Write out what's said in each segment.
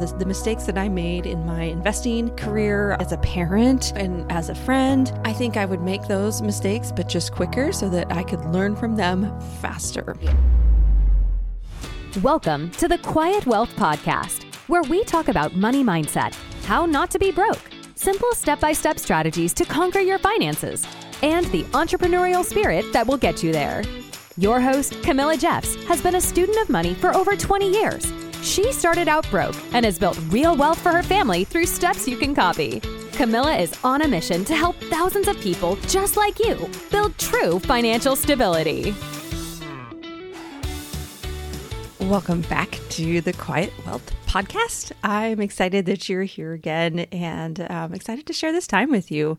The, the, mistakes that I made in my investing career as a parent and as a friend, I think I would make those mistakes, but just quicker so that I could learn from them faster. Welcome to the Quiet Wealth Podcast, where we talk about money mindset, how not to be broke, simple step by step strategies to conquer your finances, and the entrepreneurial spirit that will get you there. Your host, Camilla Jeffs, has been a student of money for over 20 years she started out broke and has built real wealth for her family through steps you can copy. Camilla is on a mission to help thousands of people just like you build true financial stability. Welcome back to the Quiet Wealth Podcast. I'm excited that you're here again and I'm excited to share this time with you.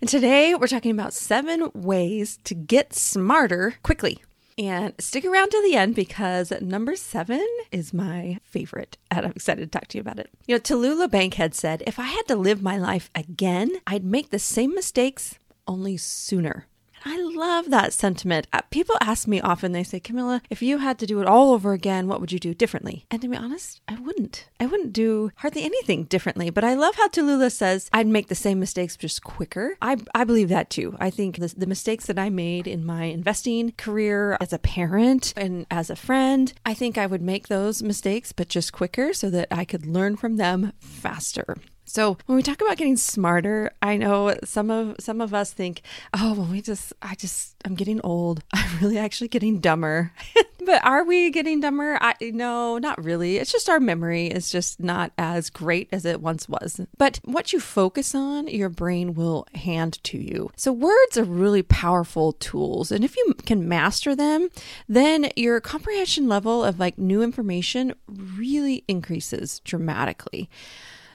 And today we're talking about seven ways to get smarter quickly. And stick around to the end because number seven is my favorite. And I'm excited to talk to you about it. You know, Tallulah Bankhead said, if I had to live my life again, I'd make the same mistakes, only sooner. I love that sentiment. Uh, people ask me often, they say, Camilla, if you had to do it all over again, what would you do differently? And to be honest, I wouldn't. I wouldn't do hardly anything differently. But I love how Tallulah says, I'd make the same mistakes just quicker. I, I believe that too. I think the, the mistakes that I made in my investing career as a parent and as a friend, I think I would make those mistakes, but just quicker so that I could learn from them faster. So when we talk about getting smarter, I know some of some of us think, oh, well, we just, I just, I'm getting old. I'm really actually getting dumber. but are we getting dumber? I no, not really. It's just our memory is just not as great as it once was. But what you focus on, your brain will hand to you. So words are really powerful tools, and if you can master them, then your comprehension level of like new information really increases dramatically.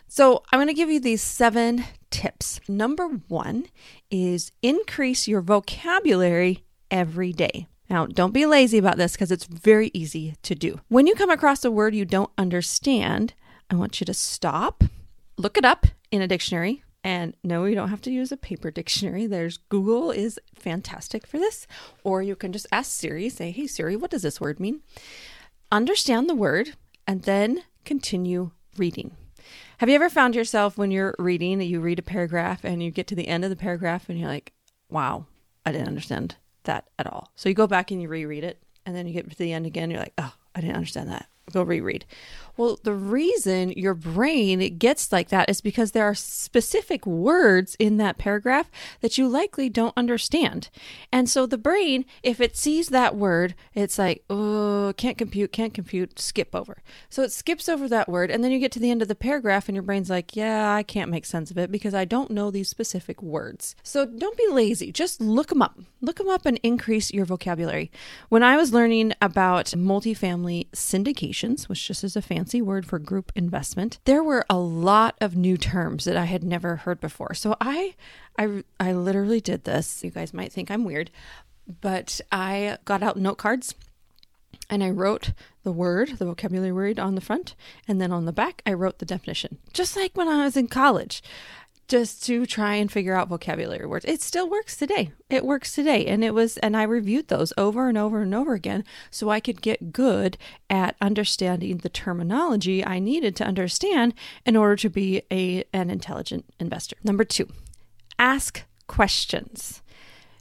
So, I'm going to give you these seven tips. Number one is increase your vocabulary every day. Now, don't be lazy about this because it's very easy to do. When you come across a word you don't understand, I want you to stop, look it up in a dictionary. And no, you don't have to use a paper dictionary. There's Google is fantastic for this. Or you can just ask Siri, say, hey, Siri, what does this word mean? Understand the word and then continue reading. Have you ever found yourself when you're reading, that you read a paragraph and you get to the end of the paragraph and you're like, wow, I didn't understand that at all. So you go back and you reread it and then you get to the end again, you're like, oh, I didn't understand that go reread. Well, the reason your brain gets like that is because there are specific words in that paragraph that you likely don't understand. And so the brain, if it sees that word, it's like, oh, can't compute, can't compute, skip over. So it skips over that word. And then you get to the end of the paragraph and your brain's like, yeah, I can't make sense of it because I don't know these specific words. So don't be lazy. Just look them up. Look them up and increase your vocabulary. When I was learning about multifamily syndication, which just is a fancy word for group investment, there were a lot of new terms that I had never heard before. So I I I literally did this. You guys might think I'm weird, but I got out note cards and I wrote the word, the vocabulary word on the front, and then on the back I wrote the definition. Just like when I was in college just to try and figure out vocabulary words. It still works today. It works today. And it was, and I reviewed those over and over and over again so I could get good at understanding the terminology I needed to understand in order to be a, an intelligent investor. Number two, ask questions.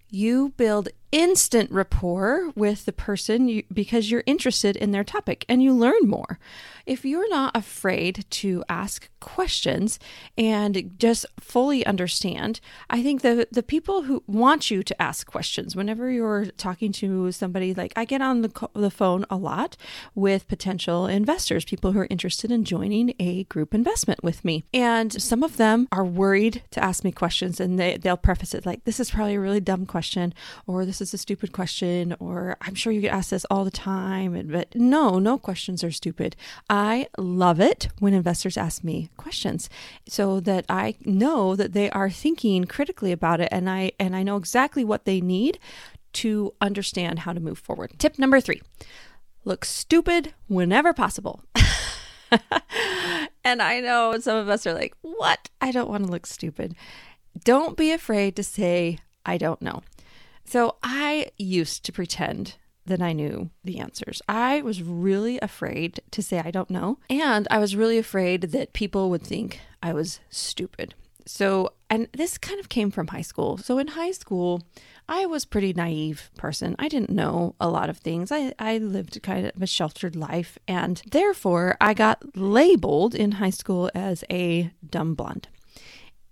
You build instant rapport with the person you, because you're interested in their topic and you learn more. If you're not afraid to ask questions and just fully understand, I think the the people who want you to ask questions whenever you're talking to somebody like I get on the the phone a lot with potential investors, people who are interested in joining a group investment with me. And some of them are worried to ask me questions and they they'll preface it like this is probably a really dumb question or this is a stupid question or I'm sure you get asked this all the time. But no, no questions are stupid. I love it when investors ask me questions so that I know that they are thinking critically about it and I and I know exactly what they need to understand how to move forward. Tip number 3. Look stupid whenever possible. and I know some of us are like, "What? I don't want to look stupid." Don't be afraid to say I don't know. So I used to pretend that I knew the answers. I was really afraid to say I don't know. And I was really afraid that people would think I was stupid. So, and this kind of came from high school. So in high school, I was pretty naive person. I didn't know a lot of things. I, I lived kind of a sheltered life and therefore I got labeled in high school as a dumb blonde.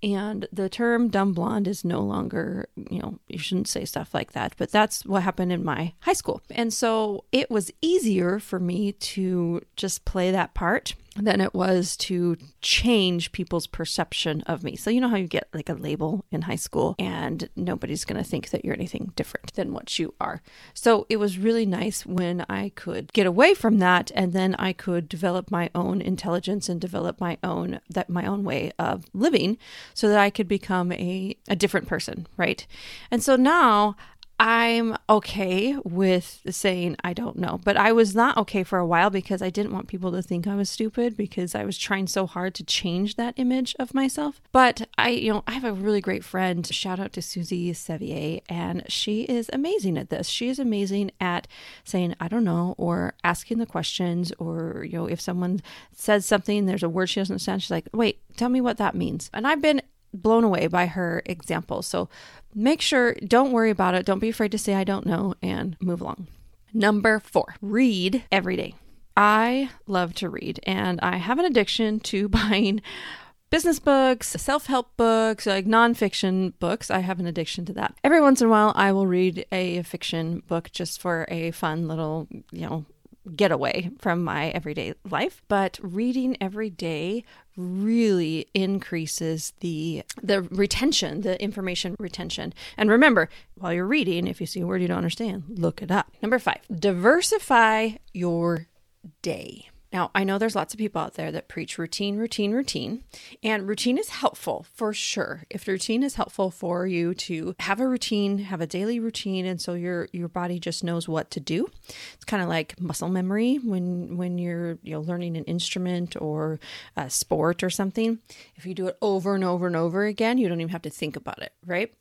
And the term dumb blonde is no longer, you know, you shouldn't say stuff like that, but that's what happened in my high school. And so it was easier for me to just play that part than it was to change people's perception of me. So, you know how you get like a label in high school and nobody's going to think that you're anything different than what you are. So, it was really nice when I could get away from that and then I could develop my own intelligence and develop my own that my own way of living so that I could become a a different person, right? And so now I'm okay with saying I don't know, but I was not okay for a while because I didn't want people to think I was stupid because I was trying so hard to change that image of myself. But I, you know, I have a really great friend. Shout out to Susie Sevier, and she is amazing at this. She is amazing at saying I don't know or asking the questions, or you know, if someone says something, there's a word she doesn't understand, she's like, "Wait, tell me what that means." And I've been blown away by her example. So make sure, don't worry about it. Don't be afraid to say, I don't know, and move along. Number four, read every day. I love to read, and I have an addiction to buying business books, self help books, like nonfiction books. I have an addiction to that. Every once in a while, I will read a fiction book just for a fun little, you know, getaway from my everyday life but reading every day really increases the the retention the information retention. And remember while you're reading if you see a word you don't understand look it up. Number 5 diversify your day now, I know there's lots of people out there that preach routine, routine, routine, and routine is helpful for sure. If routine is helpful for you to have a routine, have a daily routine, and so your your body just knows what to do. It's kind of like muscle memory when when you're you know learning an instrument or a sport or something. If you do it over and over and over again, you don't even have to think about it, right?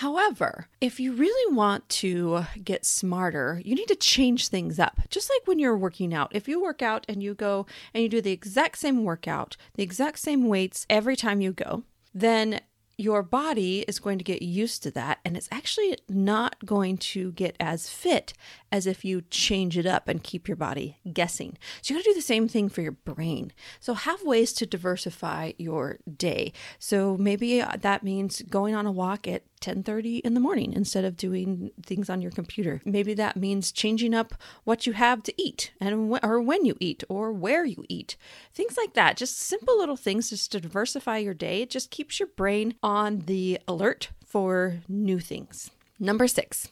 However, if you really want to get smarter, you need to change things up. Just like when you're working out. If you work out and you go and you do the exact same workout, the exact same weights every time you go, then your body is going to get used to that and it's actually not going to get as fit as if you change it up and keep your body guessing. So you got to do the same thing for your brain. So have ways to diversify your day. So maybe uh, that means going on a walk at 10:30 in the morning instead of doing things on your computer. Maybe that means changing up what you have to eat and wh- or when you eat or where you eat. Things like that. Just simple little things just to diversify your day. It just keeps your brain on the alert for new things. Number 6.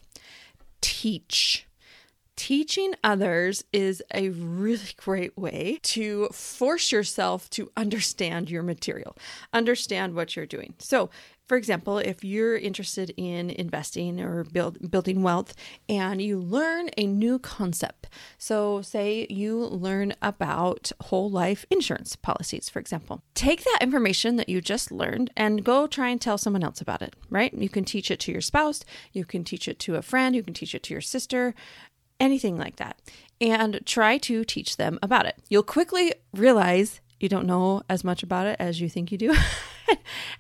Teach. Teaching others is a really great way to force yourself to understand your material, understand what you're doing. So, for example, if you're interested in investing or build, building wealth and you learn a new concept, so say you learn about whole life insurance policies, for example, take that information that you just learned and go try and tell someone else about it, right? You can teach it to your spouse, you can teach it to a friend, you can teach it to your sister, anything like that, and try to teach them about it. You'll quickly realize you don't know as much about it as you think you do.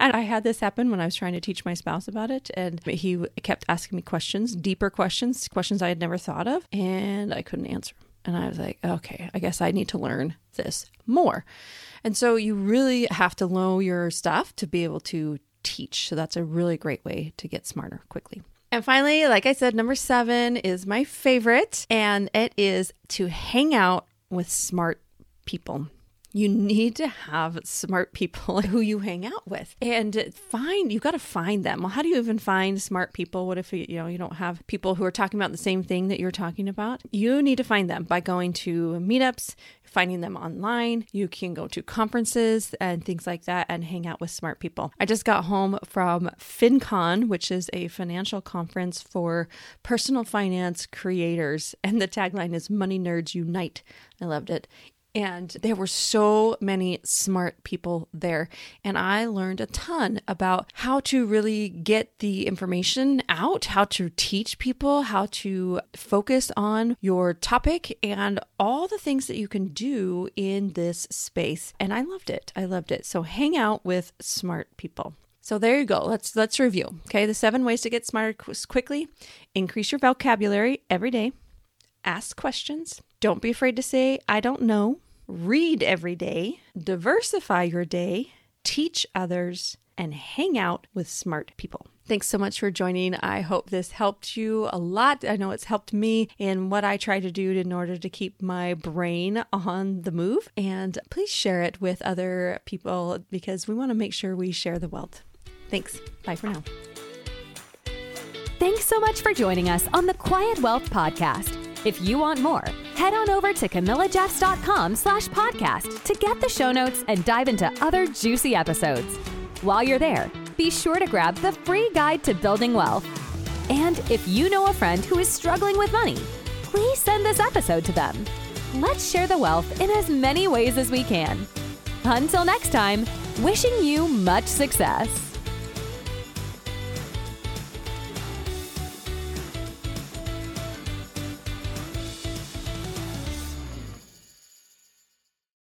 and I had this happen when I was trying to teach my spouse about it. And he kept asking me questions, deeper questions, questions I had never thought of, and I couldn't answer. And I was like, okay, I guess I need to learn this more. And so you really have to know your stuff to be able to teach. So that's a really great way to get smarter quickly. And finally, like I said, number seven is my favorite, and it is to hang out with smart people you need to have smart people who you hang out with. And find you got to find them. Well how do you even find smart people? What if you, you know you don't have people who are talking about the same thing that you're talking about? You need to find them by going to meetups finding them online. You can go to conferences and things like that and hang out with smart people. I just got home from fincon which is a financial conference for personal finance creators. And the tagline is money nerds unite. I loved it And there were so many smart people there. And I learned a ton about how to really get the information out, how to teach people, how to focus on your topic, and all the things that you can do in this space. And I loved it. I loved it. So hang out with smart people. So there you go. Let's let's review. Okay, the seven ways to get smarter quickly. Increase your vocabulary every day. Ask questions. Don't be afraid to say I don't know. Read every day. Diversify your day. Teach others and hang out with smart people. Thanks so much for joining. I hope this helped you a lot. I know it's helped me in what I try to do in order to keep my brain on the move. And please share it with other people because we want to make sure we share the wealth. Thanks. Bye for now. Thanks so much for joining us on the Quiet Wealth Podcast. If you want more, head on over to CamillaJeffs.com slash podcast to get the show notes and dive into other juicy episodes. While you're there, be sure to grab the free guide to building wealth. And if you know a friend who is struggling with money, please send this episode to them. Let's share the wealth in as many ways as we can. Until next time, wishing you much success.